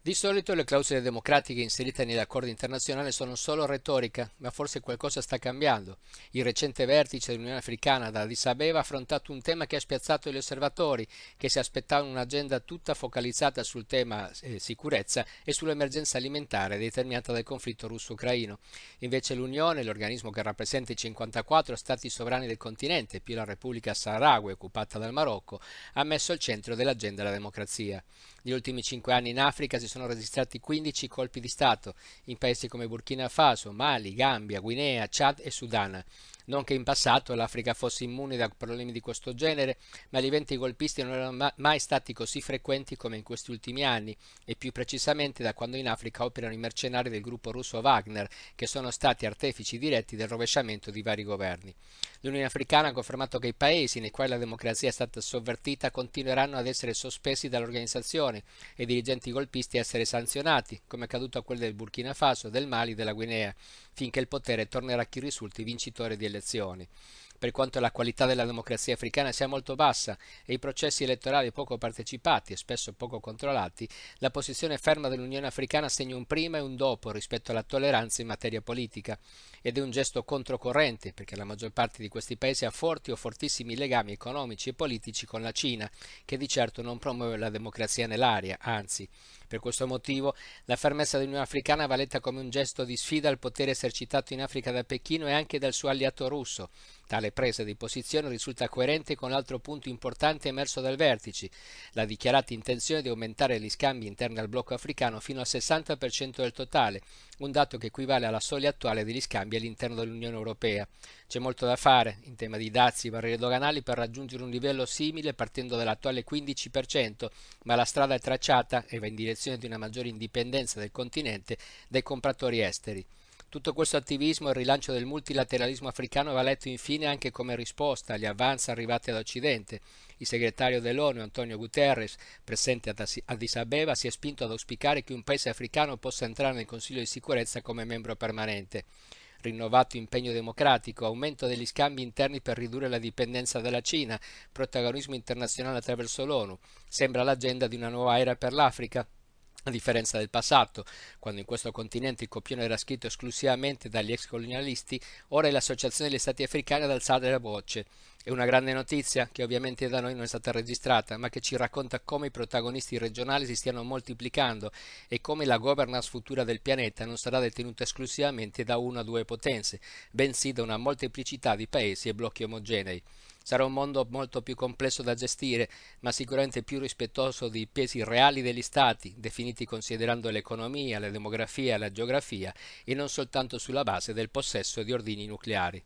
Di solito le clausole democratiche inserite negli accordi internazionali sono solo retorica, ma forse qualcosa sta cambiando. Il recente vertice dell'Unione Africana da Addis Abeba ha affrontato un tema che ha spiazzato gli osservatori, che si aspettavano un'agenda tutta focalizzata sul tema eh, sicurezza e sull'emergenza alimentare determinata dal conflitto russo-ucraino. Invece l'Unione, l'organismo che rappresenta i 54 stati sovrani del continente, più la Repubblica Saharaui occupata dal Marocco, ha messo al centro dell'agenda la democrazia. Negli ultimi cinque anni in Africa si sono registrati 15 colpi di Stato in paesi come Burkina Faso, Mali, Gambia, Guinea, Chad e Sudan. Non che in passato l'Africa fosse immune da problemi di questo genere, ma gli eventi golpisti non erano mai stati così frequenti come in questi ultimi anni, e più precisamente da quando in Africa operano i mercenari del gruppo russo Wagner, che sono stati artefici diretti del rovesciamento di vari governi. L'Unione Africana ha confermato che i paesi nei quali la democrazia è stata sovvertita continueranno ad essere sospesi dall'organizzazione e i dirigenti golpisti a essere sanzionati, come è accaduto a quelli del Burkina Faso, del Mali e della Guinea, finché il potere tornerà a chi risulti vincitore di elezioni per quanto la qualità della democrazia africana sia molto bassa e i processi elettorali poco partecipati e spesso poco controllati, la posizione ferma dell'Unione Africana segna un prima e un dopo rispetto alla tolleranza in materia politica ed è un gesto controcorrente perché la maggior parte di questi paesi ha forti o fortissimi legami economici e politici con la Cina, che di certo non promuove la democrazia nell'area, anzi. Per questo motivo la fermezza dell'Unione Africana va letta come un gesto di sfida al potere esercitato in Africa da Pechino e anche dal suo alleato russo, Tale presa di posizione risulta coerente con l'altro punto importante emerso dal vertice, la dichiarata intenzione di aumentare gli scambi interni al blocco africano fino al 60% del totale, un dato che equivale alla soglia attuale degli scambi all'interno dell'Unione Europea. C'è molto da fare in tema di dazi e barriere doganali per raggiungere un livello simile partendo dall'attuale 15%, ma la strada è tracciata e va in direzione di una maggiore indipendenza del continente dai compratori esteri. Tutto questo attivismo e il rilancio del multilateralismo africano va letto infine anche come risposta agli avanzi arrivati dall'Occidente. Il segretario dell'ONU, Antonio Guterres, presente ad Addis Abeba, si è spinto ad auspicare che un paese africano possa entrare nel Consiglio di sicurezza come membro permanente rinnovato impegno democratico, aumento degli scambi interni per ridurre la dipendenza dalla Cina, protagonismo internazionale attraverso l'ONU. Sembra l'agenda di una nuova era per l'Africa, a differenza del passato, quando in questo continente il copione era scritto esclusivamente dagli ex colonialisti, ora è l'Associazione degli Stati Africani ad alzare la voce. È una grande notizia che ovviamente da noi non è stata registrata, ma che ci racconta come i protagonisti regionali si stiano moltiplicando e come la governance futura del pianeta non sarà detenuta esclusivamente da una o due potenze, bensì da una molteplicità di paesi e blocchi omogenei. Sarà un mondo molto più complesso da gestire, ma sicuramente più rispettoso dei pesi reali degli Stati, definiti considerando l'economia, la demografia e la geografia, e non soltanto sulla base del possesso di ordini nucleari.